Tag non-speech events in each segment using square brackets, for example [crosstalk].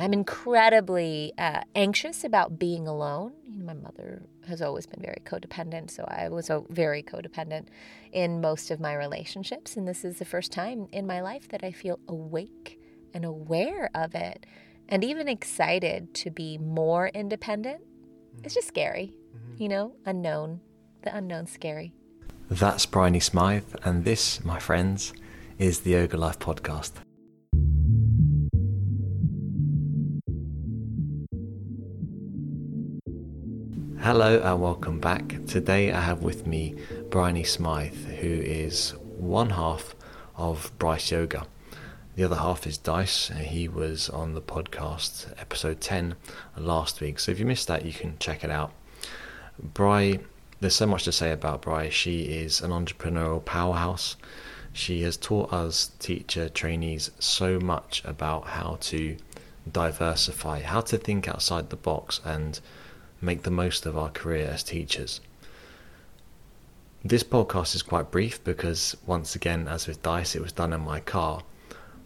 I'm incredibly uh, anxious about being alone. You know, my mother has always been very codependent, so I was a very codependent in most of my relationships. And this is the first time in my life that I feel awake and aware of it and even excited to be more independent. It's just scary, you know, unknown. The unknown's scary. That's Briohny Smyth, and this, my friends, is the Yoga Life Podcast. Hello and welcome back. Today I have with me Briohny Smyth, who is one half of Bryce Yoga. The other half is Dice. He was on the podcast episode 10 last week. So if you missed that, you can check it out. Bry, there's so much to say about Bry. She is an entrepreneurial powerhouse. She has taught us teacher trainees so much about how to diversify, how to think outside the box and make the most of our career as teachers. This podcast is quite brief because, once again, as with Dice, it was done in my car.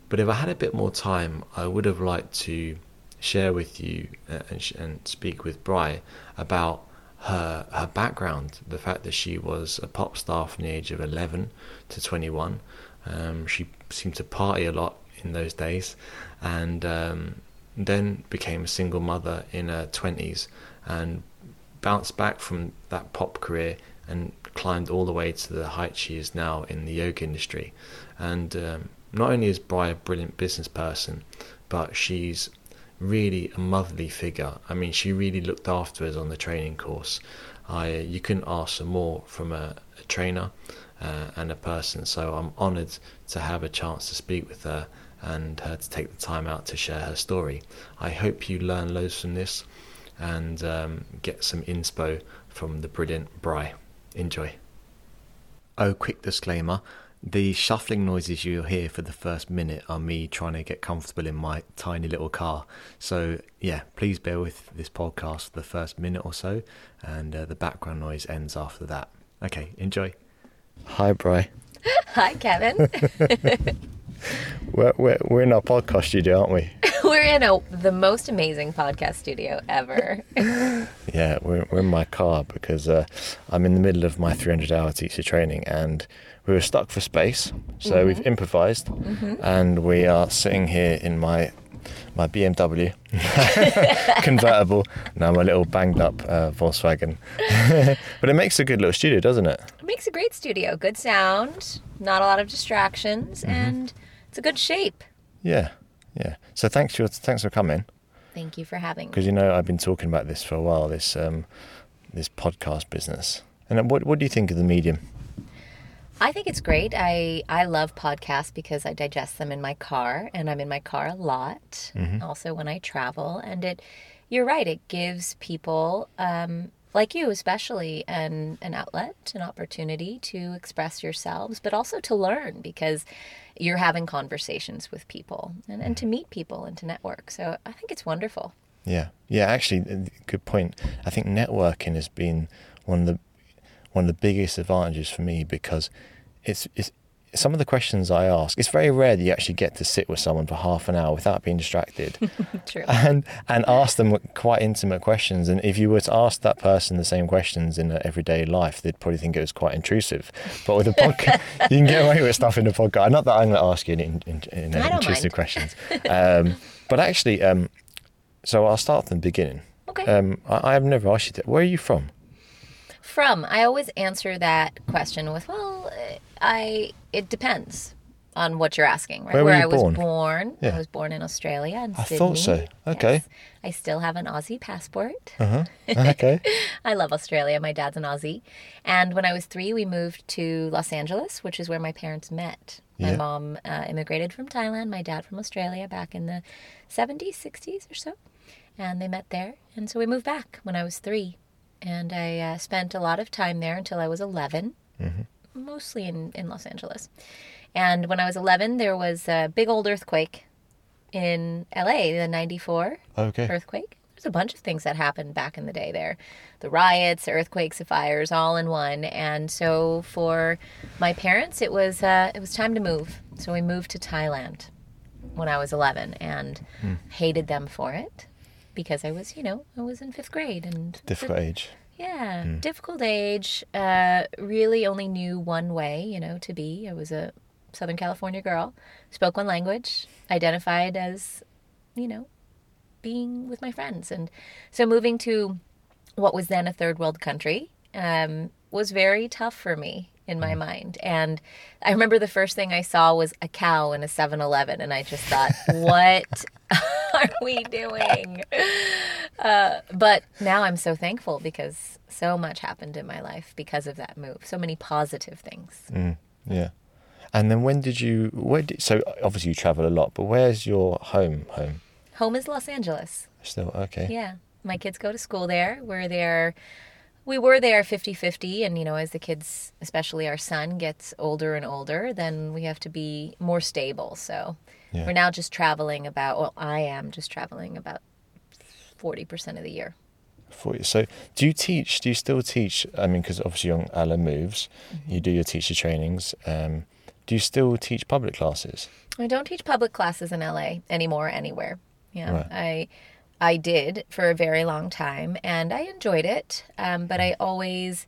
But if I had a bit more time, I would have liked to share with you uh, and, and speak with Bry about her her background, the fact that she was a pop star from the age of 11 to 21. Um, she seemed to party a lot in those days, and um, then became a single mother in her 20s and bounced back from that pop career and climbed all the way to the height she is now in the yoga industry. And um, not only is Bry a brilliant business person, but she's really a motherly figure. I mean, she really looked after us on the training course. I you couldn't ask for more from a, a trainer uh, and a person. So I'm honoured to have a chance to speak with her and her to take the time out to share her story. I hope you learn loads from this and um, get some inspo from the brilliant Bry. Enjoy. Oh, quick disclaimer. The shuffling noises you'll hear for the first minute are me trying to get comfortable in my tiny little car. So, yeah, please bear with this podcast for the first minute or so, and uh, the background noise ends after that. Okay, enjoy. Hi, Bry. [laughs] Hi, Kevin. [laughs] We're, we're, we're in our podcast studio, aren't we? [laughs] We're in a, the most amazing podcast studio ever. [laughs] Yeah, we're, we're in my car because uh, I'm in the middle of my 300 hour teacher training and we were stuck for space. So we've improvised and we are sitting here in my my BMW [laughs] convertible. Now my little banged up uh, Volkswagen. but it makes a good little studio, doesn't it? It makes a great studio. Good sound, not a lot of distractions, and it's a good shape. Yeah, yeah. So thanks for thanks for coming Thank you for having me. because you know I've been talking about this for a while. This um, this podcast business. And what what do you think of the medium? I think it's great. I I love podcasts because I digest them in my car, and I'm in my car a lot. Also when I travel, and it, you're right. It gives people, um, like you especially, an an outlet, an opportunity to express yourselves, but also to learn because you're having conversations with people and, and to meet people and to network. So I think it's wonderful. Yeah, yeah. Actually, uh, good point. I think networking has been one of the one of the biggest advantages for me because it's it's some of the questions I ask. It's very rare that you actually get to sit with someone for half an hour without being distracted. [laughs] True. and and ask them quite intimate questions. And if you were to ask that person the same questions in their everyday life, they'd probably think it was quite intrusive. But with a podcast, [laughs] you can get away with stuff in a podcast. Not that I'm going to ask you any in, in, you know, I don't intrusive mind. questions, um, but actually, um, so I'll start from the beginning. Okay. Um, I, I have never asked you that. Where are you from? From I always answer that question with, well, I it depends on what you're asking, right? Where were you I was born? born, Yeah. I was born in Australia in I Sydney. thought so. Okay. Yes. I still have an Aussie passport. Uh-huh. [laughs] Okay. I love Australia. My dad's an Aussie. And when I was three, we moved to Los Angeles, which is where my parents met. My Yeah. mom uh, immigrated from Thailand, my dad from Australia back in the 70s, 60s or so. And they met there. And so we moved back when I was three. And I uh, spent a lot of time there until I was 11, mostly in, in Los Angeles. And when I was 11, there was a big old earthquake in LA, the 94 Okay. earthquake. There's a bunch of things that happened back in the day there. The riots, the earthquakes, the fires, all in one. And so for my parents, it was uh, it was time to move. So we moved to Thailand. when I was 11 and hated them for it because I was, you know, I was in fifth grade and Difficult age. Yeah, difficult age. Uh, really only knew one way, you know, to be. I was a Southern California girl, spoke one language, identified as, you know, being with my friends. And so moving to what was then a third world country um, was very tough for me in my mind. And I remember the first thing I saw was a cow in a 7 Eleven. And I just thought, [laughs] what [laughs] are we doing? Uh, but now I'm so thankful because so much happened in my life because of that move. So many positive things. Mm, yeah. And then when did you? Where did, so obviously you travel a lot, but where's your home? Home Home is Los Angeles. still okay. Yeah. My kids go to school there. We're there. We were there 50 50. And, you know, as the kids, especially our son, gets older and older, then we have to be more stable. So Yeah. we're now just traveling about, well, I am just traveling about 40% of the year. For you. So do you teach? Do you still teach? I mean, because obviously young Alo Moves, Mm-hmm. you do your teacher trainings. Um, do you still teach public classes? I don't teach public classes in LA anymore anywhere. Yeah, Right. I I did for a very long time, and I enjoyed it. Um, but I always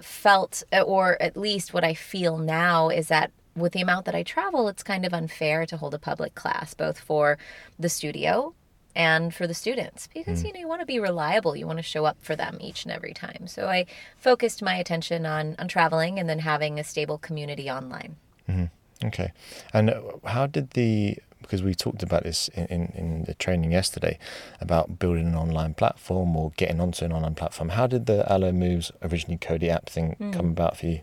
felt, or at least what I feel now, is that with the amount that I travel, it's kind of unfair to hold a public class, both for the studio and for the students because you know you want to be reliable you want to show up for them each and every time. So i focused my attention on on traveling and then having a stable community online Okay. And uh, how did the because we talked about this in, in, in the training yesterday about building an online platform or getting onto an online platform. How did the Alo Moves originally Cody app thing come about for you?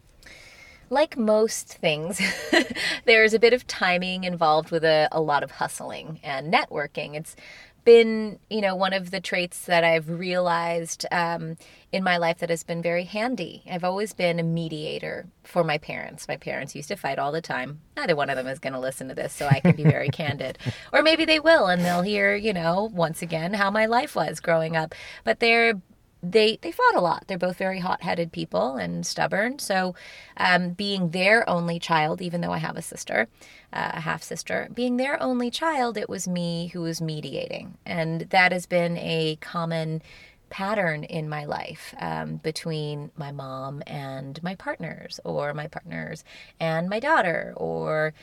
like most things, [laughs] there's a bit of timing involved with a, a lot of hustling and networking. It's been, you know, one of the traits that I've realized um, in my life that has been very handy. I've always been a mediator for my parents. My parents used to fight all the time. Neither one of them is going to listen to this, so I can be very [laughs] candid. Or maybe they will, and they'll hear, you know, once again how my life was growing up. But they're they they fought a lot. They're both very hot-headed people and stubborn. So, um, being their only child, even though I have a sister, uh, a half sister, being their only child, it was me who was mediating, and that has been a common pattern in my life um, between my mom and my partners, or my partners and my daughter, or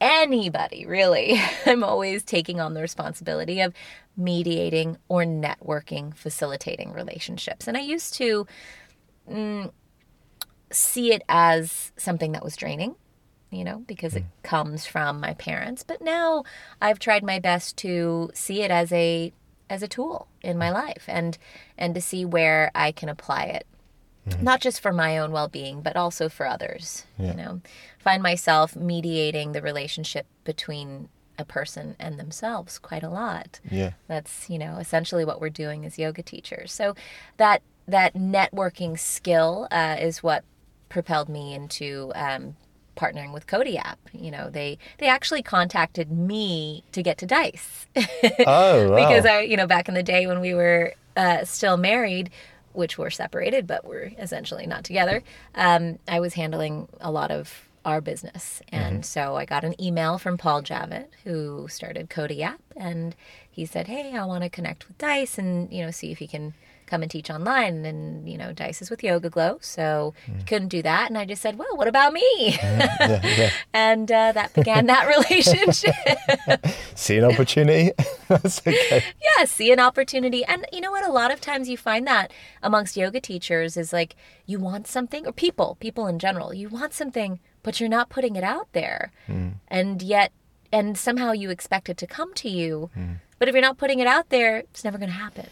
anybody really. [laughs] I'm always taking on the responsibility of mediating or networking, facilitating relationships. And I used to mm, see it as something that was draining, you know, because it comes from my parents. But now I've tried my best to see it as a as a tool in my life and and to see where I can apply it not just for my own well-being but also for others Yeah. you know find myself mediating the relationship between a person and themselves quite a lot Yeah. that's you know essentially what we're doing as yoga teachers so that that networking skill uh, is what propelled me into um, partnering with Cody app you know they they actually contacted me to get to dice [laughs] Oh, wow. because I, you know, back in the day when we were uh, still married, which were separated, but we're essentially not together, um, I was handling a lot of our business. And so I got an email from Paul Javid, who started Cody app, and he said, Hey, I want to connect with Dice and, you know, see if he can come and teach online. And, you know, Dice is with YogaGlo, so he mm. couldn't do that. And I just said, Well, what about me? yeah, yeah. [laughs] and uh, that began that [laughs] relationship. [laughs] See an opportunity? That's okay. yeah, see an opportunity. And you know what? A lot of times you find that amongst yoga teachers is like you want something, or people, people in general, you want something, but you're not putting it out there. Mm. And yet, and somehow you expect it to come to you. Mm. But if you're not putting it out there, it's never going to happen.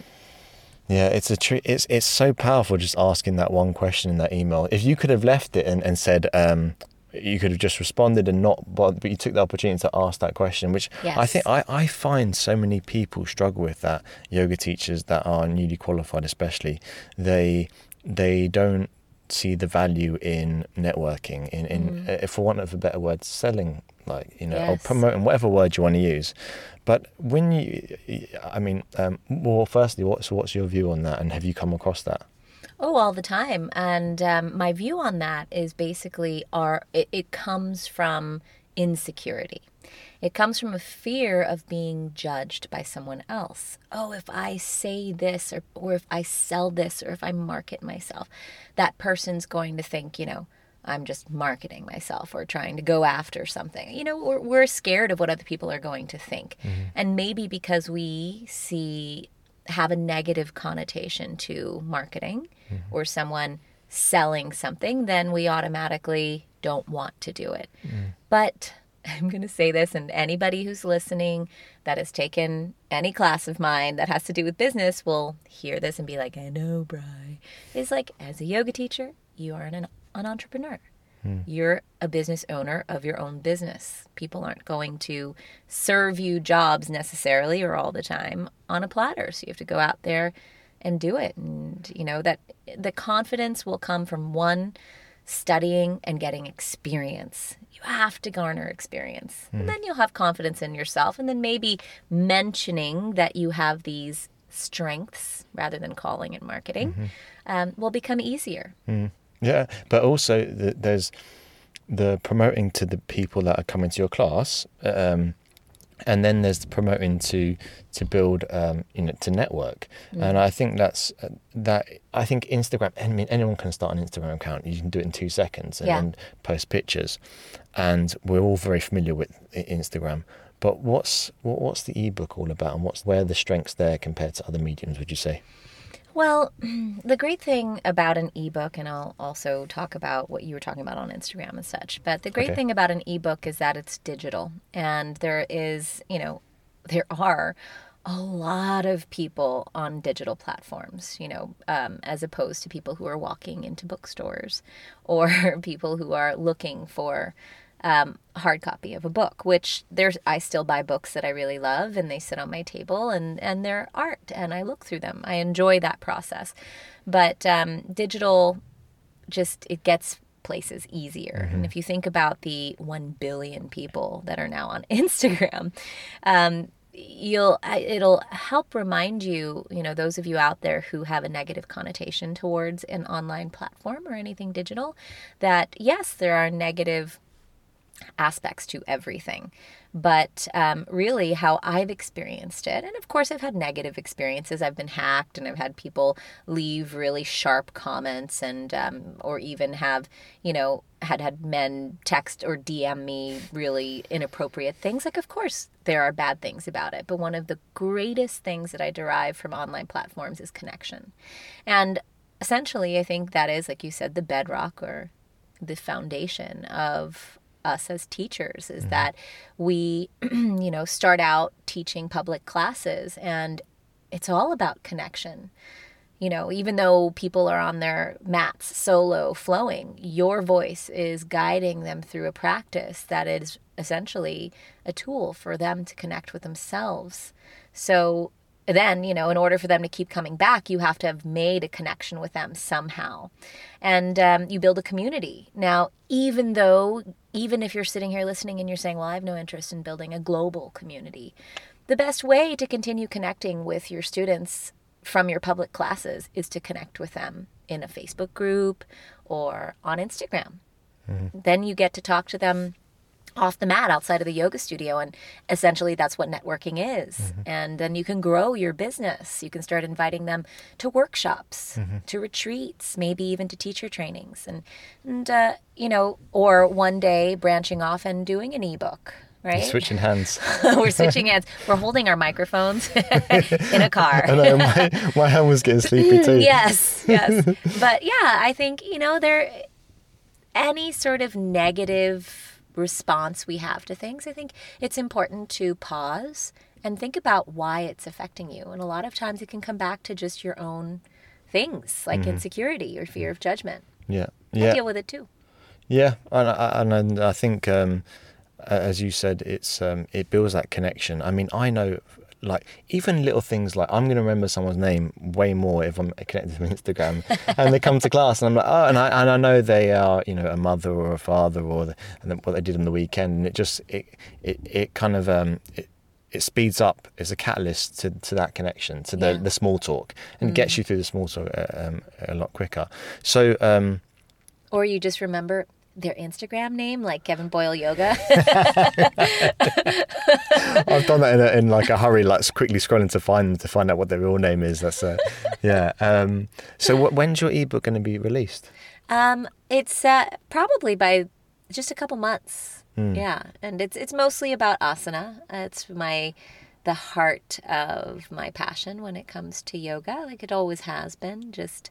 Yeah, it's a tr- it's it's so powerful just asking that one question in that email. If you could have left it and, and said um, you could have just responded and not but, but you took the opportunity to ask that question, which I think I, I find so many people struggle with that. Yoga teachers that are newly qualified especially, they they don't see the value in networking, in, in uh, for want of a better word, selling like you know or promoting whatever word you want to use. But when you, I mean, um, well, firstly, what's what's your view on that, and have you come across that? Oh, all the time. And um, my view on that is basically our it, it comes from insecurity. It comes from a fear of being judged by someone else. Oh, if I say this, or, or if I sell this, or if I market myself, that person's going to think, you know, I'm just marketing myself or trying to go after something. You know, we're, we're scared of what other people are going to think. Mm-hmm. And maybe because we see, have a negative connotation to marketing mm-hmm. or someone selling something, then we automatically don't want to do it. Mm. But I'm going to say this, and anybody who's listening that has taken any class of mine that has to do with business will hear this and be like, I know, Bry. It's like, as a yoga teacher, you are an, an entrepreneur. Hmm. You're a business owner of your own business. People aren't going to serve you jobs necessarily or all the time on a platter. So you have to go out there and do it. And, you know, that the confidence will come from one, studying and getting experience. Have to garner experience. Mm. And hmm. then you'll have confidence in yourself. And then maybe mentioning that you have these strengths rather than calling it marketing mm-hmm. um, will become easier. Mm. Yeah. But also, the, there's the promoting to the people that are coming to your class. Um, and then there's the promoting to to build um, you know to network. Mm. and i think that's uh, that i think instagram i mean anyone can start an instagram account. You can do it in two seconds and, yeah. post pictures. And we're all very familiar with instagram. But what's what, what's the ebook all about? And what's where the strengths there compared to other mediums would you say well, [clears throat] the great thing about an ebook, and I'll also talk about what you were talking about on Instagram and such, but the great okay. thing about an ebook is that it's digital. And there is, you know, there are a lot of people on digital platforms, you know, um, as opposed to people who are walking into bookstores or [laughs] people who are looking for um, hard copy of a book, which there's I still buy books that I really love and they sit on my table and and they're art and I look through them. I enjoy that process, but um, digital just it gets places easier. Mm-hmm. And if you think about the one billion people that are now on [laughs] Instagram. Um, you'll it'll help remind you you know those of you out there who have a negative connotation towards an online platform or anything digital that yes there are negative aspects to everything. But um, really, how I've experienced it, and of course, I've had negative experiences. I've been hacked, and I've had people leave really sharp comments, and um, or even have, you know, had had men text or DM me really inappropriate things. Like, of course, there are bad things about it, but one of the greatest things that I derive from online platforms is connection, and essentially, I think that is, like you said, the bedrock or the foundation of us as teachers is mm-hmm. that we, [clears throat] you know, start out teaching public classes and it's all about connection. You know, even though people are on their mats solo flowing, your voice is guiding them through a practice that is essentially a tool for them to connect with themselves. So then, you know, in order for them to keep coming back, you have to have made a connection with them somehow. And um, you build a community. Now, even though, even if you're sitting here listening and you're saying, well, I have no interest in building a global community, the best way to continue connecting with your students from your public classes is to connect with them in a Facebook group or on Instagram. Mm-hmm. Then you get to talk to them off the mat outside of the yoga studio and essentially that's what networking is mm-hmm. and then you can grow your business you can start inviting them to workshops mm-hmm. to retreats maybe even to teacher trainings and and uh, you know or one day branching off and doing an ebook right? You're switching hands. [laughs] We're switching hands. We're holding our microphones [laughs] in a car. [laughs] I know my, my hand was getting sleepy too. yes, yes. But yeah, I think you know there any sort of negative response we have to things, I think it's important to pause and think about why it's affecting you. And a lot of times it can come back to just your own things like mm-hmm. insecurity or fear of judgment. Yeah. Yeah. I deal with it too. Yeah. And, and I think, um, as you said, it's um, it builds that connection. I mean, I know like even little things like I'm going to remember someone's name way more if I'm connected to [laughs] Instagram, and they come to class and I'm like, oh, and I and I know they are you know a mother or a father or the, and what they did on the weekend, and it just it it, it kind of um it, it speeds up as a catalyst to, to that connection to the, yeah. the small talk and mm. gets you through the small talk uh, um, a lot quicker. So um, or you just remember their Instagram name, like Kevin Boyle Yoga. [laughs] I've done that in, a, in like a hurry, like quickly scrolling to find to find out what their real name is. That's uh, yeah. Um, so what, when's your ebook going to be released? Um, it's uh, probably by just a couple months. Mm. Yeah, and it's it's mostly about asana. It's my the heart of my passion when it comes to yoga, like it always has been. Just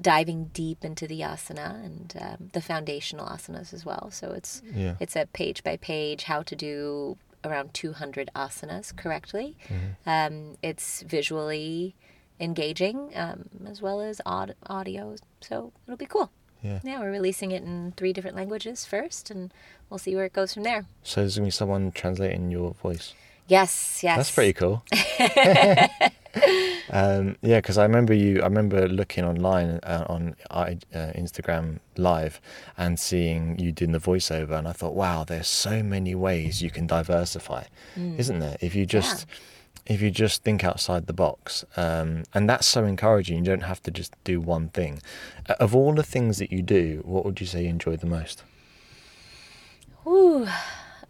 diving deep into the asana and um, the foundational asanas as well. So it's yeah. it's a page by page how to do around 200 asanas correctly. Mm-hmm. Um, it's visually engaging um, as well as aud- audio, so it'll be cool. Yeah. yeah, we're releasing it in three different languages first, and we'll see where it goes from there. So there's gonna be someone translating your voice. Yes, yes. That's pretty cool. [laughs] [laughs] um, yeah, because I remember you. I remember looking online uh, on uh, Instagram Live and seeing you doing the voiceover, and I thought, wow, there's so many ways you can diversify, mm. isn't there? If you just yeah. if you just think outside the box, um, and that's so encouraging. You don't have to just do one thing. Uh, of all the things that you do, what would you say you enjoy the most? Ooh.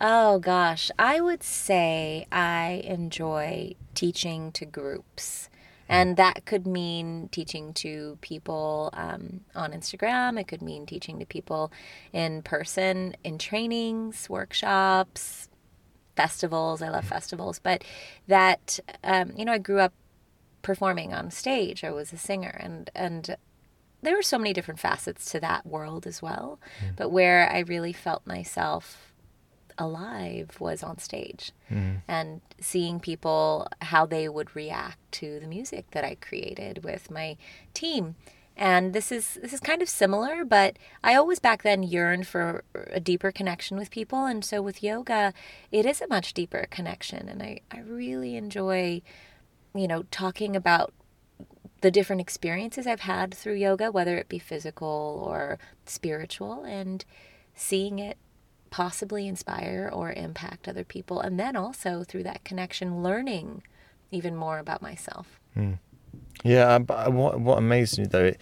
Oh gosh, I would say I enjoy teaching to groups. And that could mean teaching to people um, on Instagram. It could mean teaching to people in person, in trainings, workshops, festivals. I love festivals. But that, um, you know, I grew up performing on stage. I was a singer. And, and there were so many different facets to that world as well. Mm. But where I really felt myself alive was on stage mm. and seeing people how they would react to the music that I created with my team. And this is this is kind of similar, but I always back then yearned for a deeper connection with people. And so with yoga, it is a much deeper connection. And I, I really enjoy, you know, talking about the different experiences I've had through yoga, whether it be physical or spiritual, and seeing it possibly inspire or impact other people. And then also through that connection, learning even more about myself. Mm. Yeah, but what what amazes me though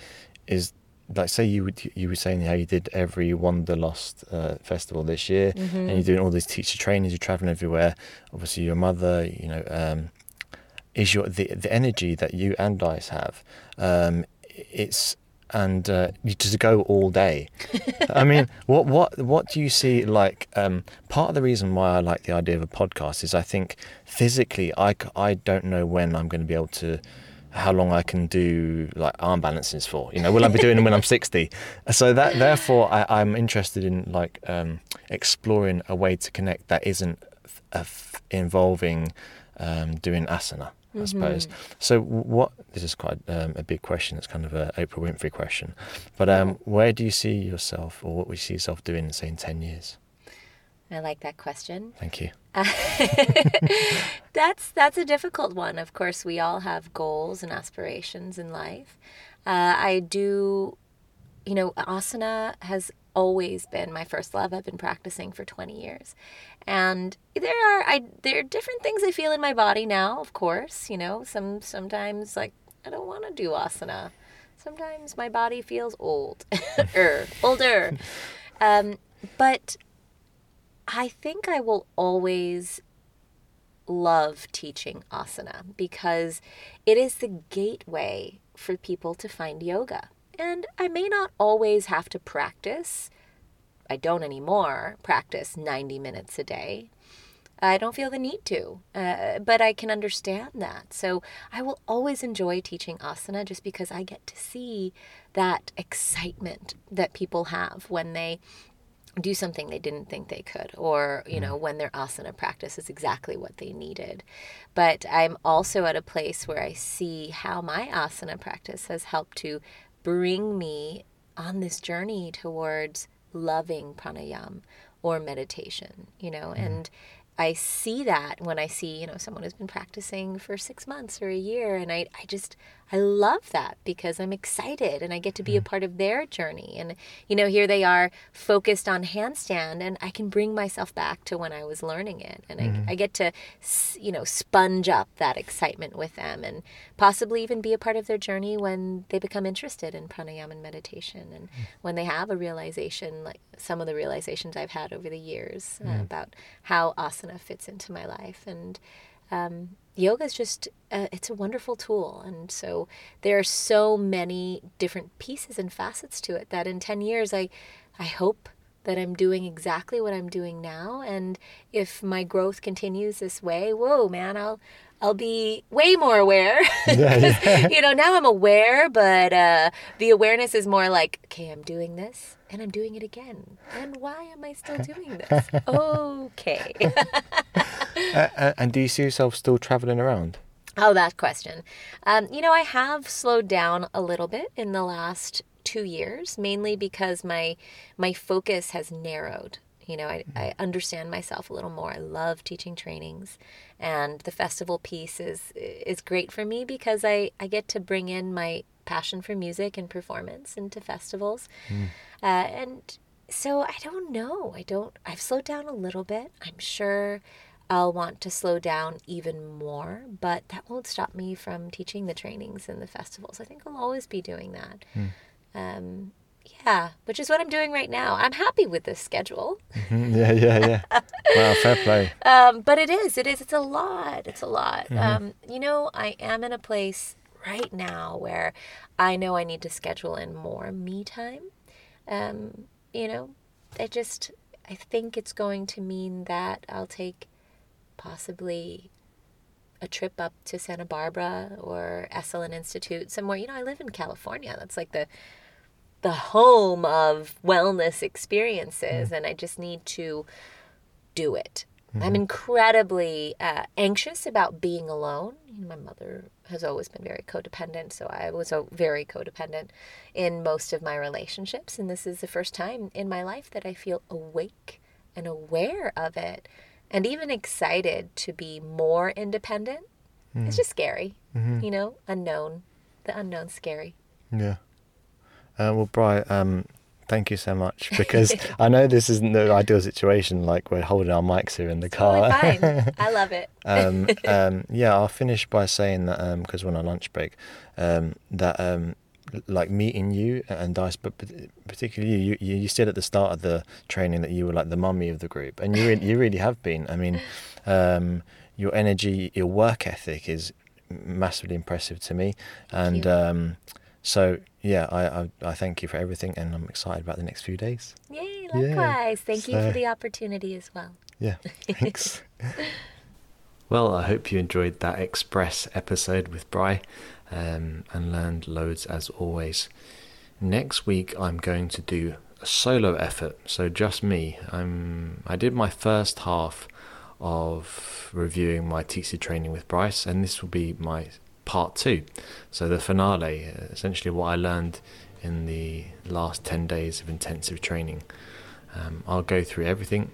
is like say you would you were saying how you did every Wanderlust uh, festival this year, mm-hmm. and you're doing all these teacher trainings, you're traveling everywhere. Obviously, your mother, you know, um, is your the the energy that you and Dice have. Um, it's and uh, you just go all day. I mean, [laughs] what what what do you see like? Um, part of the reason why I like the idea of a podcast is I think physically I, I don't know when I'm going to be able to how long I can do like arm balances for. You know, will I be doing them when I'm [laughs] 60? So that therefore I, am interested in like um, exploring a way to connect that isn't f- involving um, doing asana. I mm-hmm. suppose. So, what this is quite um, a big question. It's kind of a Oprah Winfrey question, but um, where do you see yourself, or what would you see yourself doing, say, in ten years? I like that question. Thank you. [laughs] that's that's a difficult one. Of course, we all have goals and aspirations in life. Uh, I do, you know, asana has always been my first love. I've been practicing for 20 years. And there are I there are different things I feel in my body now, of course, you know. Some sometimes like I don't want to do asana. Sometimes my body feels old. [laughs] er, older. Um, but I think I will always love teaching asana because it is the gateway for people to find yoga. And I may not always have to practice, I don't anymore practice 90 minutes a day. I don't feel the need to, uh, but I can understand that. So I will always enjoy teaching asana just because I get to see that excitement that people have when they do something they didn't think they could or you know mm. when their asana practice is exactly what they needed but i'm also at a place where i see how my asana practice has helped to bring me on this journey towards loving pranayam or meditation, you know, mm. and I see that when I see, you know, someone who's been practicing for six months or a year. And I, I just, I love that because I'm excited and I get to be a part of their journey. And, you know, here they are focused on handstand and I can bring myself back to when I was learning it. And mm-hmm. I, I get to, you know, sponge up that excitement with them and possibly even be a part of their journey when they become interested in pranayama and meditation and mm-hmm. when they have a realization, like some of the realizations I've had over the years mm-hmm. uh, about how asana asana fits into my life. And um, yoga is just, uh, it's a wonderful tool. And so there are so many different pieces and facets to it that in 10 years, I, I hope that I'm doing exactly what I'm doing now. And if my growth continues this way, whoa, man, I'll, I'll be way more aware. [laughs] Yeah, yeah. you know, now I'm aware, but uh, the awareness is more like, okay, I'm doing this and I'm doing it again. And why am I still doing this? [laughs] okay. [laughs] uh, and do you see yourself still traveling around? Oh, that question. Um, you know, I have slowed down a little bit in the last two years, mainly because my my focus has narrowed. You know, I, I understand myself a little more. I love teaching trainings, and the festival piece is is great for me because I I get to bring in my passion for music and performance into festivals, mm. uh, and so I don't know. I don't. I've slowed down a little bit. I'm sure. I'll want to slow down even more, but that won't stop me from teaching the trainings and the festivals. I think I'll always be doing that. Mm. Um, yeah, which is what I'm doing right now. I'm happy with this schedule. Mm-hmm. [laughs] Yeah, yeah, yeah. wow, fair play. Um, but it is, it is, it's a lot. It's a lot. Mm-hmm. Um, you know, I am in a place right now where I know I need to schedule in more me time. Um, you know, I just, I think it's going to mean that I'll take possibly a trip up to Santa Barbara or Esalen Institute somewhere. You know, I live in California. That's like the the home of wellness experiences, mm. and I just need to do it. Mm-hmm. I'm incredibly uh, anxious about being alone. My mother has always been very codependent, so I was very codependent in most of my relationships. And this is the first time in my life that I feel awake and aware of it and even excited to be more independent. Mm. It's just scary, mm-hmm. you know, unknown. The unknown scary. Yeah. Uh, well, Bry, um, thank you so much [laughs] because I know this isn't the ideal situation. Like we're holding our mics here in the car. Totally fine. [laughs] I love it. um, [laughs] um, yeah, I'll finish by saying that because um, we're on a lunch break, um, that um, like meeting you and Dice, but particularly you, you, you said at the start of the training that you were like the mummy of the group, and you really, you really have been. I mean, your energy, your work ethic is massively impressive to me, and so yeah, I, I, I thank you for everything, and I'm excited about the next few days. Yay! Likewise. Yeah. Thank so, you for the opportunity as well. Yeah. Thanks. [laughs] well, I hope you enjoyed that express episode with Bry, um, and learned loads as always. Next week, I'm going to do a solo effort, so just me. I'm I did my first half of reviewing my TC training with Bryce, and this will be my part two. So the finale, essentially what I learned in the last 10 days of intensive training. Um, I'll go through everything,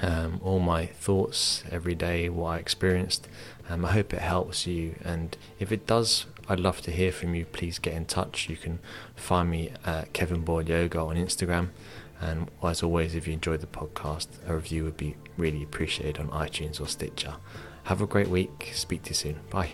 um, all my thoughts every day, what I experienced. Um, I hope it helps you, and if it does, I'd love to hear from you. Please get in touch. You can find me at Kevin Boyle Yoga on Instagram. And as always, if you enjoyed the podcast, a review would be really appreciated on iTunes or Stitcher. Have a great week. Speak to you soon. Bye.